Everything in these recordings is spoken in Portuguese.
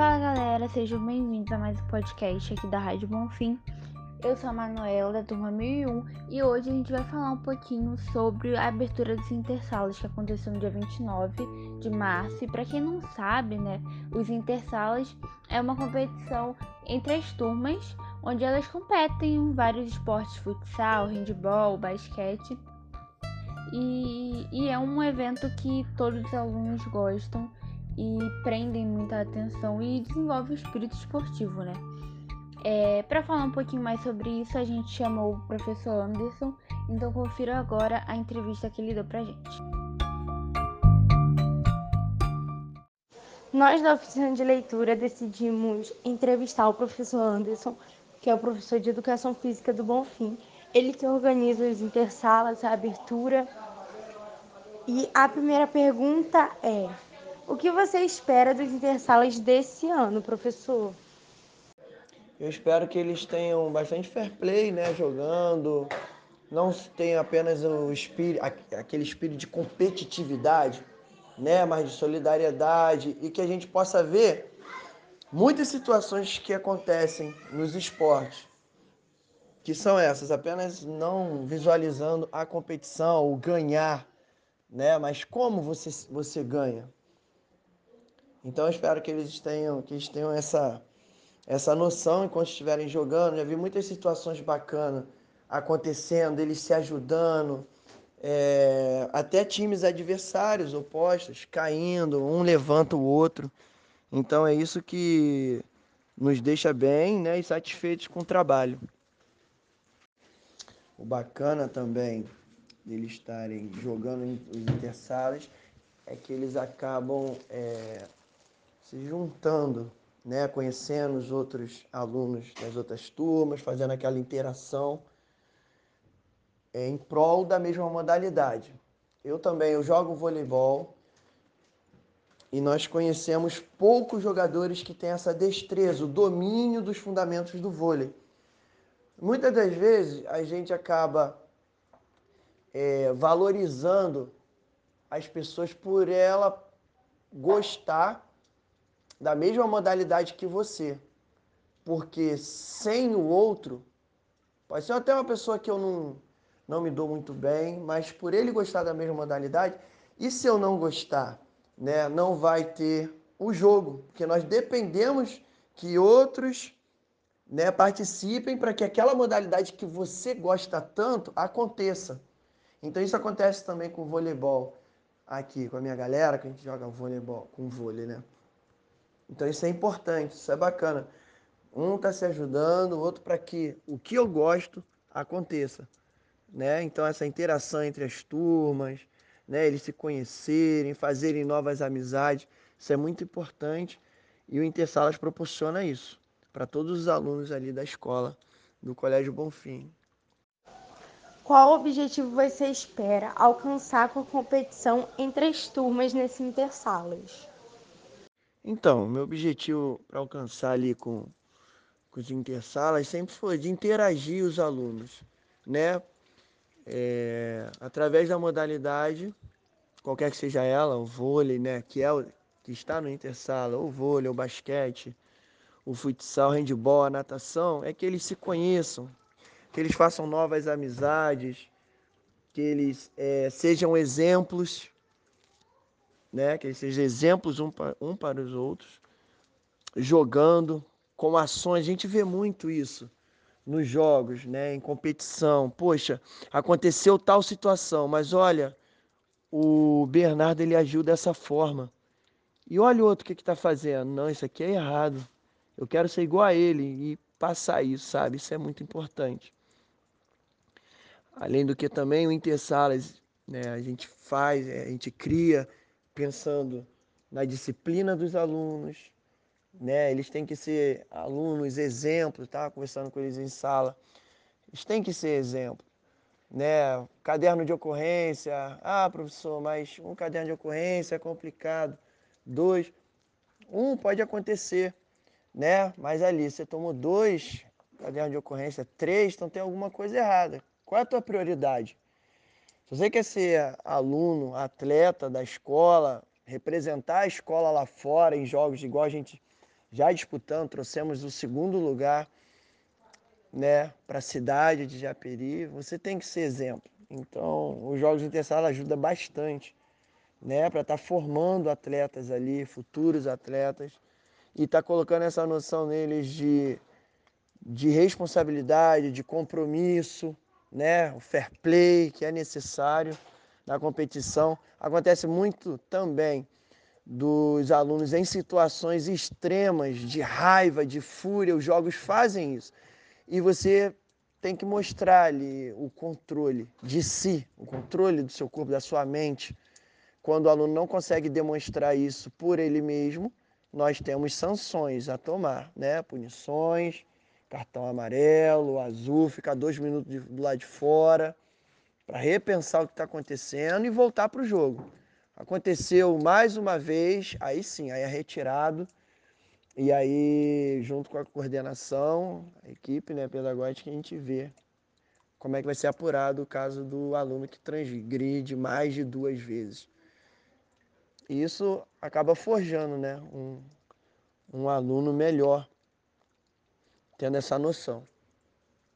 Fala galera, sejam bem-vindos a mais um podcast aqui da Rádio Bonfim. Eu sou a Manuela da turma 1001 e hoje a gente vai falar um pouquinho sobre a abertura dos intersalas que aconteceu no dia 29 de março. E para quem não sabe, né, os intersalas é uma competição entre as turmas onde elas competem em vários esportes, futsal, handball, basquete. E, e é um evento que todos os alunos gostam e prendem muita atenção e desenvolve o espírito esportivo, né? É, Para falar um pouquinho mais sobre isso, a gente chamou o professor Anderson, então confira agora a entrevista que ele deu pra gente. Nós da oficina de leitura decidimos entrevistar o professor Anderson, que é o professor de educação física do Bonfim. Ele que organiza os intersalas, a abertura. E a primeira pergunta é: o que você espera dos intersalas desse ano, professor? Eu espero que eles tenham bastante fair play, né, jogando, não tenham apenas o espírito, aquele espírito de competitividade, né, mas de solidariedade e que a gente possa ver muitas situações que acontecem nos esportes, que são essas, apenas não visualizando a competição, o ganhar, né, mas como você, você ganha. Então eu espero que eles tenham, que eles tenham essa essa noção enquanto estiverem jogando. Já vi muitas situações bacanas acontecendo, eles se ajudando, é, até times adversários opostos caindo, um levanta o outro. Então é isso que nos deixa bem né, e satisfeitos com o trabalho. O bacana também deles estarem jogando os intersalas é que eles acabam é, se juntando né, conhecendo os outros alunos das outras turmas, fazendo aquela interação é, em prol da mesma modalidade. Eu também eu jogo voleibol e nós conhecemos poucos jogadores que têm essa destreza, o domínio dos fundamentos do vôlei. Muitas das vezes a gente acaba é, valorizando as pessoas por ela gostar da mesma modalidade que você. Porque sem o outro, pode ser até uma pessoa que eu não, não me dou muito bem, mas por ele gostar da mesma modalidade, e se eu não gostar, né, não vai ter o jogo, porque nós dependemos que outros né, participem para que aquela modalidade que você gosta tanto aconteça. Então isso acontece também com o voleibol aqui, com a minha galera, que a gente joga voleibol, com vôlei, né? Então isso é importante, isso é bacana. Um está se ajudando, o outro para que o que eu gosto aconteça. Né? Então essa interação entre as turmas, né? eles se conhecerem, fazerem novas amizades, isso é muito importante e o Intersalas proporciona isso para todos os alunos ali da escola do Colégio Bonfim. Qual objetivo você espera alcançar com a competição entre as turmas nesse Intersalas? Então, meu objetivo para alcançar ali com, com os intersalas sempre foi de interagir os alunos, né? É, através da modalidade, qualquer que seja ela, o vôlei, né? Que é o que está no intersala, o vôlei, o basquete, o futsal, o handball, a natação, é que eles se conheçam, que eles façam novas amizades, que eles é, sejam exemplos né? Que eles sejam exemplos um para, um para os outros, jogando com ações. A gente vê muito isso nos jogos, né? Em competição. Poxa, aconteceu tal situação, mas olha, o Bernardo ele agiu dessa forma. E olha o outro que está fazendo. Não, isso aqui é errado. Eu quero ser igual a ele e passar isso, sabe? Isso é muito importante. Além do que também o Intersalas, né? A gente faz, a gente cria pensando na disciplina dos alunos, né? Eles têm que ser alunos exemplos, tá? Conversando com eles em sala, eles têm que ser exemplo, né? Caderno de ocorrência, ah, professor, mas um caderno de ocorrência é complicado. Dois, um pode acontecer, né? Mas ali você tomou dois cadernos de ocorrência, três, então tem alguma coisa errada. Qual é a tua prioridade? Se você quer ser aluno, atleta da escola, representar a escola lá fora em jogos igual a gente já disputando, trouxemos o segundo lugar né, para a cidade de Japeri. Você tem que ser exemplo. Então, os Jogos Intersala ajudam bastante né, para estar tá formando atletas ali, futuros atletas, e estar tá colocando essa noção neles de, de responsabilidade, de compromisso, né, o fair play que é necessário na competição. Acontece muito também dos alunos em situações extremas de raiva, de fúria, os jogos fazem isso. E você tem que mostrar ali o controle de si, o controle do seu corpo, da sua mente. Quando o aluno não consegue demonstrar isso por ele mesmo, nós temos sanções a tomar, né? Punições, cartão amarelo, azul, ficar dois minutos do lado de fora, para repensar o que está acontecendo e voltar para o jogo. Aconteceu mais uma vez, aí sim, aí é retirado. E aí, junto com a coordenação, a equipe né, pedagógica, a gente vê como é que vai ser apurado o caso do aluno que transgride mais de duas vezes. E isso acaba forjando né, um, um aluno melhor, tendo essa noção,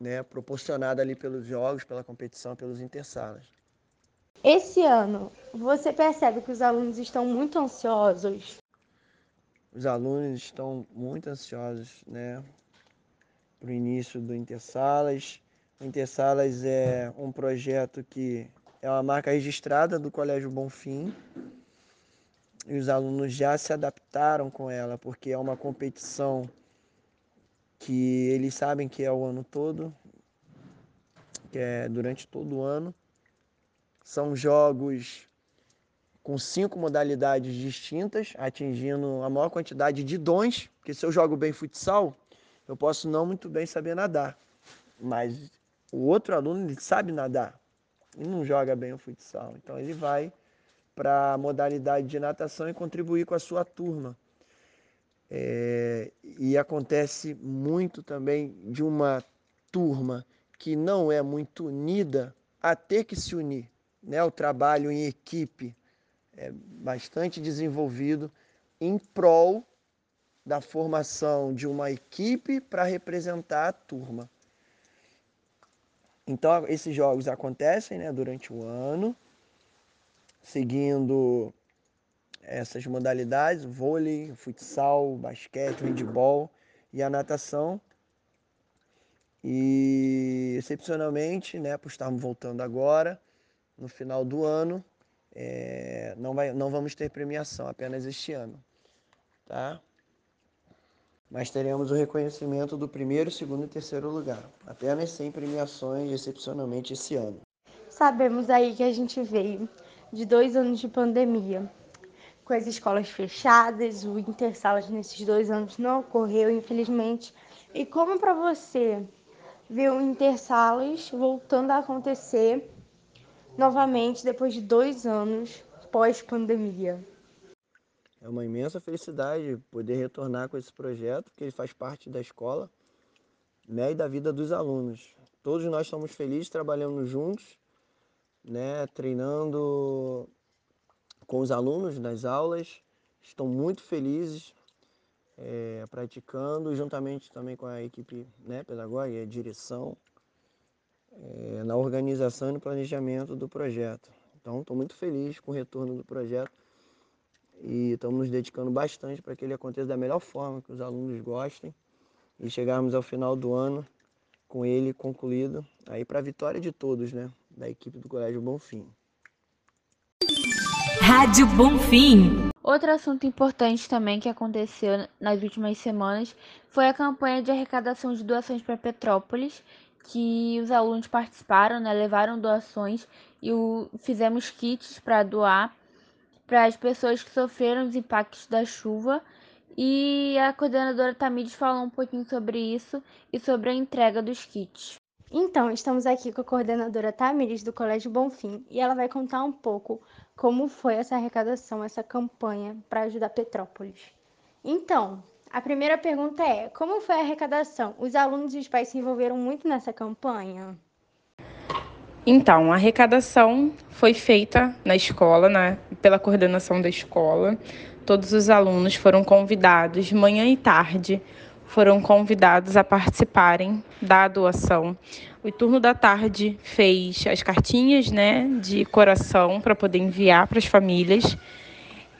né, proporcionada ali pelos jogos, pela competição, pelos intersalas. Esse ano, você percebe que os alunos estão muito ansiosos? Os alunos estão muito ansiosos, né, para o início do Intersalas. O Intersalas é um projeto que é uma marca registrada do Colégio Bonfim, e os alunos já se adaptaram com ela, porque é uma competição que eles sabem que é o ano todo, que é durante todo o ano. São jogos com cinco modalidades distintas, atingindo a maior quantidade de dons, porque se eu jogo bem futsal, eu posso não muito bem saber nadar, mas o outro aluno ele sabe nadar e não joga bem o futsal, então ele vai para a modalidade de natação e contribuir com a sua turma. É, e acontece muito também de uma turma que não é muito unida a ter que se unir. Né? O trabalho em equipe é bastante desenvolvido em prol da formação de uma equipe para representar a turma. Então, esses jogos acontecem né, durante o ano seguindo essas modalidades, vôlei, futsal, basquete, handball e a natação. E excepcionalmente, né, por estarmos voltando agora, no final do ano, é, não, vai, não vamos ter premiação, apenas este ano. Tá? Mas teremos o reconhecimento do primeiro, segundo e terceiro lugar. Apenas sem premiações, excepcionalmente esse ano. Sabemos aí que a gente veio de dois anos de pandemia. Com as escolas fechadas, o intersalas nesses dois anos não ocorreu, infelizmente. E como para você ver o intersalas voltando a acontecer novamente depois de dois anos pós-pandemia? É uma imensa felicidade poder retornar com esse projeto, porque ele faz parte da escola né, e da vida dos alunos. Todos nós estamos felizes trabalhando juntos né, treinando com os alunos nas aulas, estão muito felizes é, praticando, juntamente também com a equipe né, pedagógica e direção, é, na organização e no planejamento do projeto. Então, estou muito feliz com o retorno do projeto e estamos nos dedicando bastante para que ele aconteça da melhor forma, que os alunos gostem e chegarmos ao final do ano com ele concluído, aí para a vitória de todos, né? da equipe do Colégio Bonfim. Rádio Bonfim. Outro assunto importante também que aconteceu nas últimas semanas foi a campanha de arrecadação de doações para Petrópolis, que os alunos participaram, né, levaram doações e o, fizemos kits para doar para as pessoas que sofreram os impactos da chuva. E a coordenadora Tamires falou um pouquinho sobre isso e sobre a entrega dos kits. Então, estamos aqui com a coordenadora Tamires do Colégio Bonfim e ela vai contar um pouco como foi essa arrecadação, essa campanha para ajudar Petrópolis. Então, a primeira pergunta é: como foi a arrecadação? Os alunos e os pais se envolveram muito nessa campanha? Então, a arrecadação foi feita na escola, né, pela coordenação da escola. todos os alunos foram convidados, manhã e tarde, foram convidados a participarem da doação. O turno da tarde fez as cartinhas, né, de coração para poder enviar para as famílias.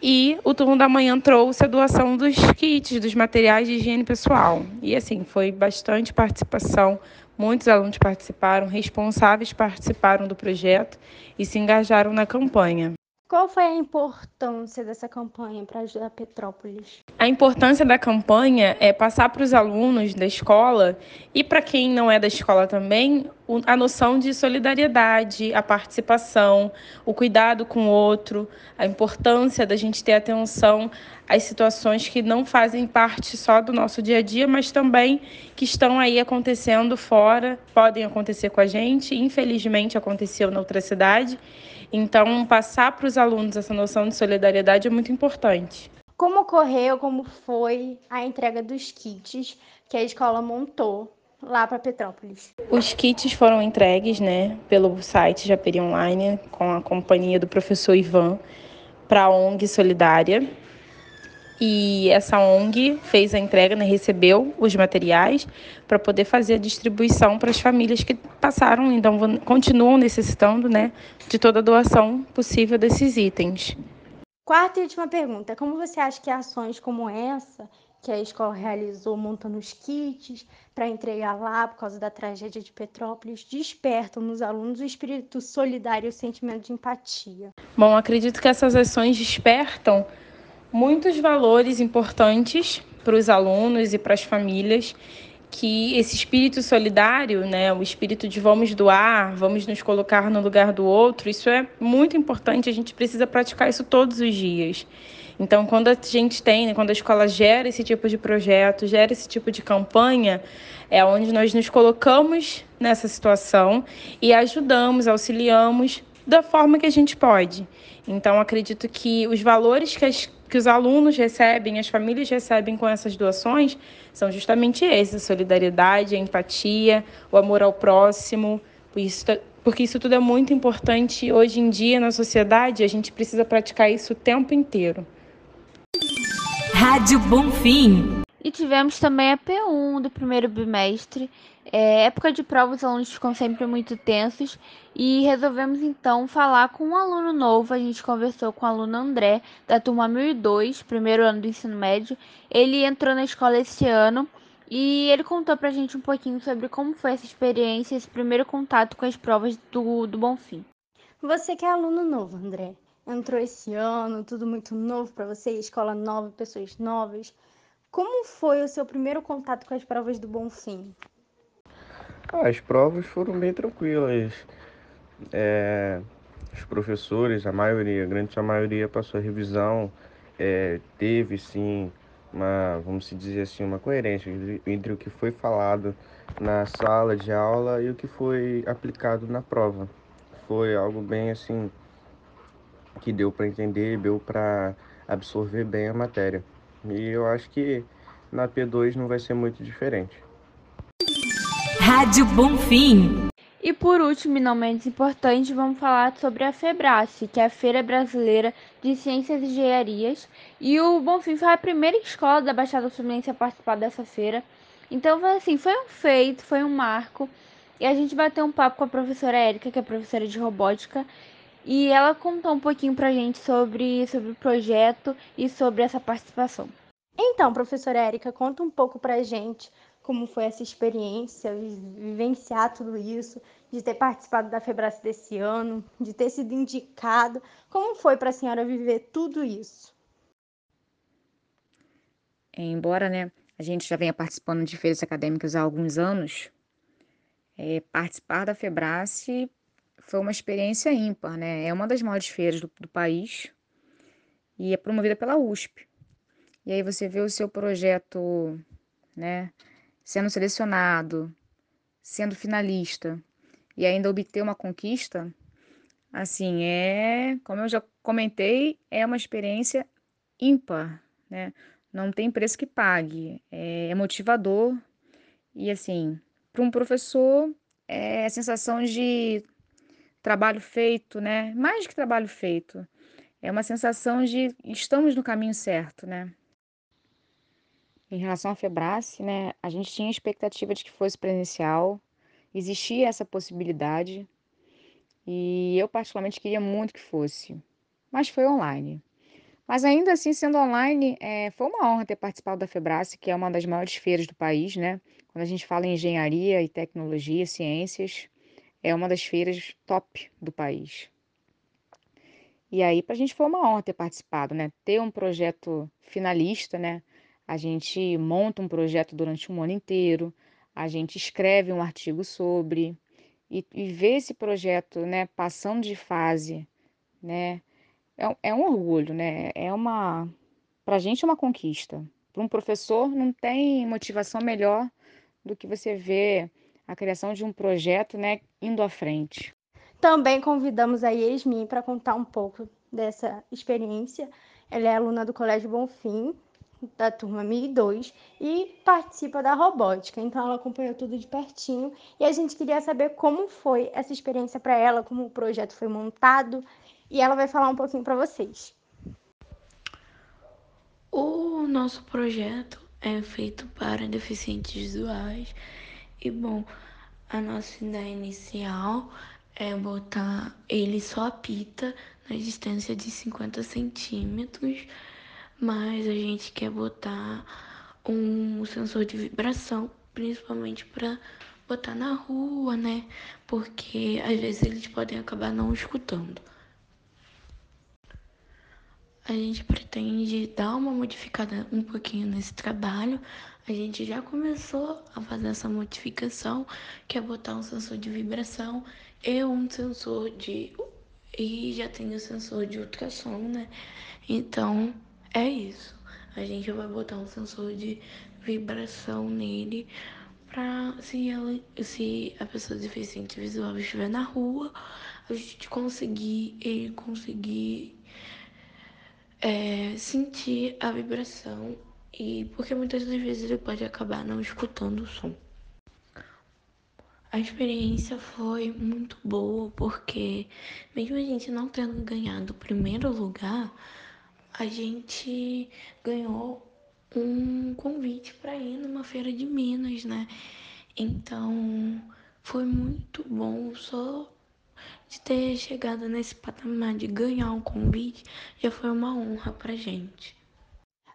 E o turno da manhã trouxe a doação dos kits, dos materiais de higiene pessoal. E assim, foi bastante participação, muitos alunos participaram, responsáveis participaram do projeto e se engajaram na campanha. Qual foi a importância dessa campanha para ajudar Petrópolis? A importância da campanha é passar para os alunos da escola e para quem não é da escola também a noção de solidariedade, a participação, o cuidado com o outro, a importância da gente ter atenção às situações que não fazem parte só do nosso dia a dia, mas também que estão aí acontecendo fora, podem acontecer com a gente, infelizmente aconteceu na outra cidade então, passar para os alunos essa noção de solidariedade é muito importante. Como ocorreu, como foi a entrega dos kits que a escola montou lá para Petrópolis? Os kits foram entregues, né, pelo site Japeri Online, com a companhia do professor Ivan, para a ONG Solidária. E essa ONG fez a entrega, né, recebeu os materiais para poder fazer a distribuição para as famílias que passaram, então continuam necessitando né, de toda a doação possível desses itens. Quarta e última pergunta: como você acha que ações como essa, que a escola realizou montando os kits para entregar lá por causa da tragédia de Petrópolis, despertam nos alunos o espírito solidário e o sentimento de empatia? Bom, acredito que essas ações despertam muitos valores importantes para os alunos e para as famílias que esse espírito solidário, né, o espírito de vamos doar, vamos nos colocar no lugar do outro, isso é muito importante, a gente precisa praticar isso todos os dias. Então, quando a gente tem, né, quando a escola gera esse tipo de projeto, gera esse tipo de campanha, é onde nós nos colocamos nessa situação e ajudamos, auxiliamos da forma que a gente pode. Então, acredito que os valores que as que os alunos recebem, as famílias recebem com essas doações são justamente esses: a solidariedade, a empatia, o amor ao próximo. Porque isso tudo é muito importante hoje em dia na sociedade, a gente precisa praticar isso o tempo inteiro. Rádio Bonfim. E tivemos também a P1 do primeiro bimestre. É, época de prova, os alunos ficam sempre muito tensos e resolvemos então falar com um aluno novo. A gente conversou com o aluno André, da turma 1002, primeiro ano do ensino médio. Ele entrou na escola esse ano e ele contou pra gente um pouquinho sobre como foi essa experiência, esse primeiro contato com as provas do, do Bonfim. Você que é aluno novo, André, entrou esse ano, tudo muito novo para você, escola nova, pessoas novas. Como foi o seu primeiro contato com as provas do Bonfim? Ah, as provas foram bem tranquilas. É, os professores, a maioria, a grande maioria passou a revisão, é, teve sim uma, vamos dizer assim, uma coerência entre o que foi falado na sala de aula e o que foi aplicado na prova. Foi algo bem assim que deu para entender, deu para absorver bem a matéria. E eu acho que na P2 não vai ser muito diferente. Rádio Bonfim. E por último, e não menos importante, vamos falar sobre a FEBRACE, que é a Feira Brasileira de Ciências e Engenharias. E o Bonfim foi a primeira escola da Baixada Fluminense a participar dessa feira. Então, foi assim, foi um feito, foi um marco. E a gente bateu um papo com a professora Érica, que é professora de robótica, e ela contou um pouquinho pra gente sobre, sobre o projeto e sobre essa participação. Então, professora Érica, conta um pouco pra gente como foi essa experiência, vivenciar tudo isso, de ter participado da Febrace desse ano, de ter sido indicado. Como foi para a senhora viver tudo isso? Embora né, a gente já venha participando de feiras acadêmicas há alguns anos, é, participar da Febrace foi uma experiência ímpar, né? É uma das maiores feiras do, do país e é promovida pela USP. E aí você vê o seu projeto, né, sendo selecionado, sendo finalista e ainda obter uma conquista, assim, é, como eu já comentei, é uma experiência ímpar, né? Não tem preço que pague, é, é motivador e, assim, para um professor é a sensação de trabalho feito, né? Mais que trabalho feito, é uma sensação de estamos no caminho certo, né? Em relação à Febrace, né, a gente tinha a expectativa de que fosse presencial, existia essa possibilidade, e eu particularmente queria muito que fosse, mas foi online. Mas ainda assim, sendo online, é, foi uma honra ter participado da Febrace, que é uma das maiores feiras do país, né? Quando a gente fala em engenharia e tecnologia, ciências, é uma das feiras top do país. E aí, para a gente foi uma honra ter participado, né? Ter um projeto finalista, né? A gente monta um projeto durante um ano inteiro, a gente escreve um artigo sobre, e, e ver esse projeto, né, passando de fase, né? É, é um orgulho, né? É uma. Para a gente é uma conquista. Para um professor, não tem motivação melhor do que você ver a criação de um projeto, né, indo à frente. Também convidamos a Yasmin para contar um pouco dessa experiência. Ela é aluna do Colégio Bonfim, da turma 1002, e participa da robótica. Então ela acompanhou tudo de pertinho e a gente queria saber como foi essa experiência para ela, como o projeto foi montado, e ela vai falar um pouquinho para vocês. O nosso projeto é feito para deficientes visuais e bom, a nossa ideia inicial é botar ele só apita na distância de 50 centímetros, mas a gente quer botar um sensor de vibração, principalmente para botar na rua, né? Porque às vezes eles podem acabar não escutando. A gente pretende dar uma modificada um pouquinho nesse trabalho. A gente já começou a fazer essa modificação, que é botar um sensor de vibração e um sensor de. E já tem o sensor de ultrassom, né? Então é isso. A gente vai botar um sensor de vibração nele para se, ela, se a pessoa deficiente visual estiver na rua, a gente conseguir ele conseguir é, sentir a vibração e porque muitas das vezes ele pode acabar não escutando o som. A experiência foi muito boa porque mesmo a gente não tendo ganhado o primeiro lugar, a gente ganhou um convite para ir numa feira de Minas, né? Então foi muito bom só de ter chegado nesse patamar de ganhar um convite já foi uma honra pra gente.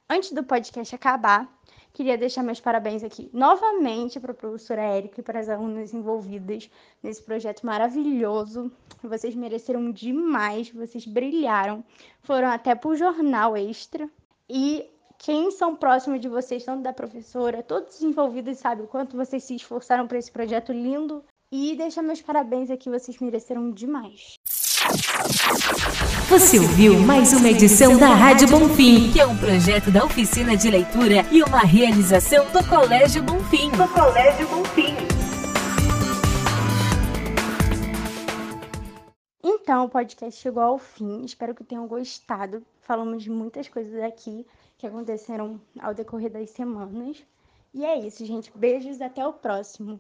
Antes do podcast acabar, queria deixar meus parabéns aqui novamente para a professora Érica e para as alunas envolvidas nesse projeto maravilhoso. Vocês mereceram demais, vocês brilharam, foram até para o jornal extra. E quem são próximos de vocês, tanto da professora, todos os envolvidos, sabem o quanto vocês se esforçaram para esse projeto lindo e deixar meus parabéns aqui, vocês mereceram demais. Você ouviu mais uma edição da Rádio Bonfim, que é um projeto da oficina de leitura e uma realização do Colégio Bonfim. Do Colégio Bonfim. Então, o podcast chegou ao fim. Espero que tenham gostado. Falamos de muitas coisas aqui que aconteceram ao decorrer das semanas. E é isso, gente. Beijos, até o próximo.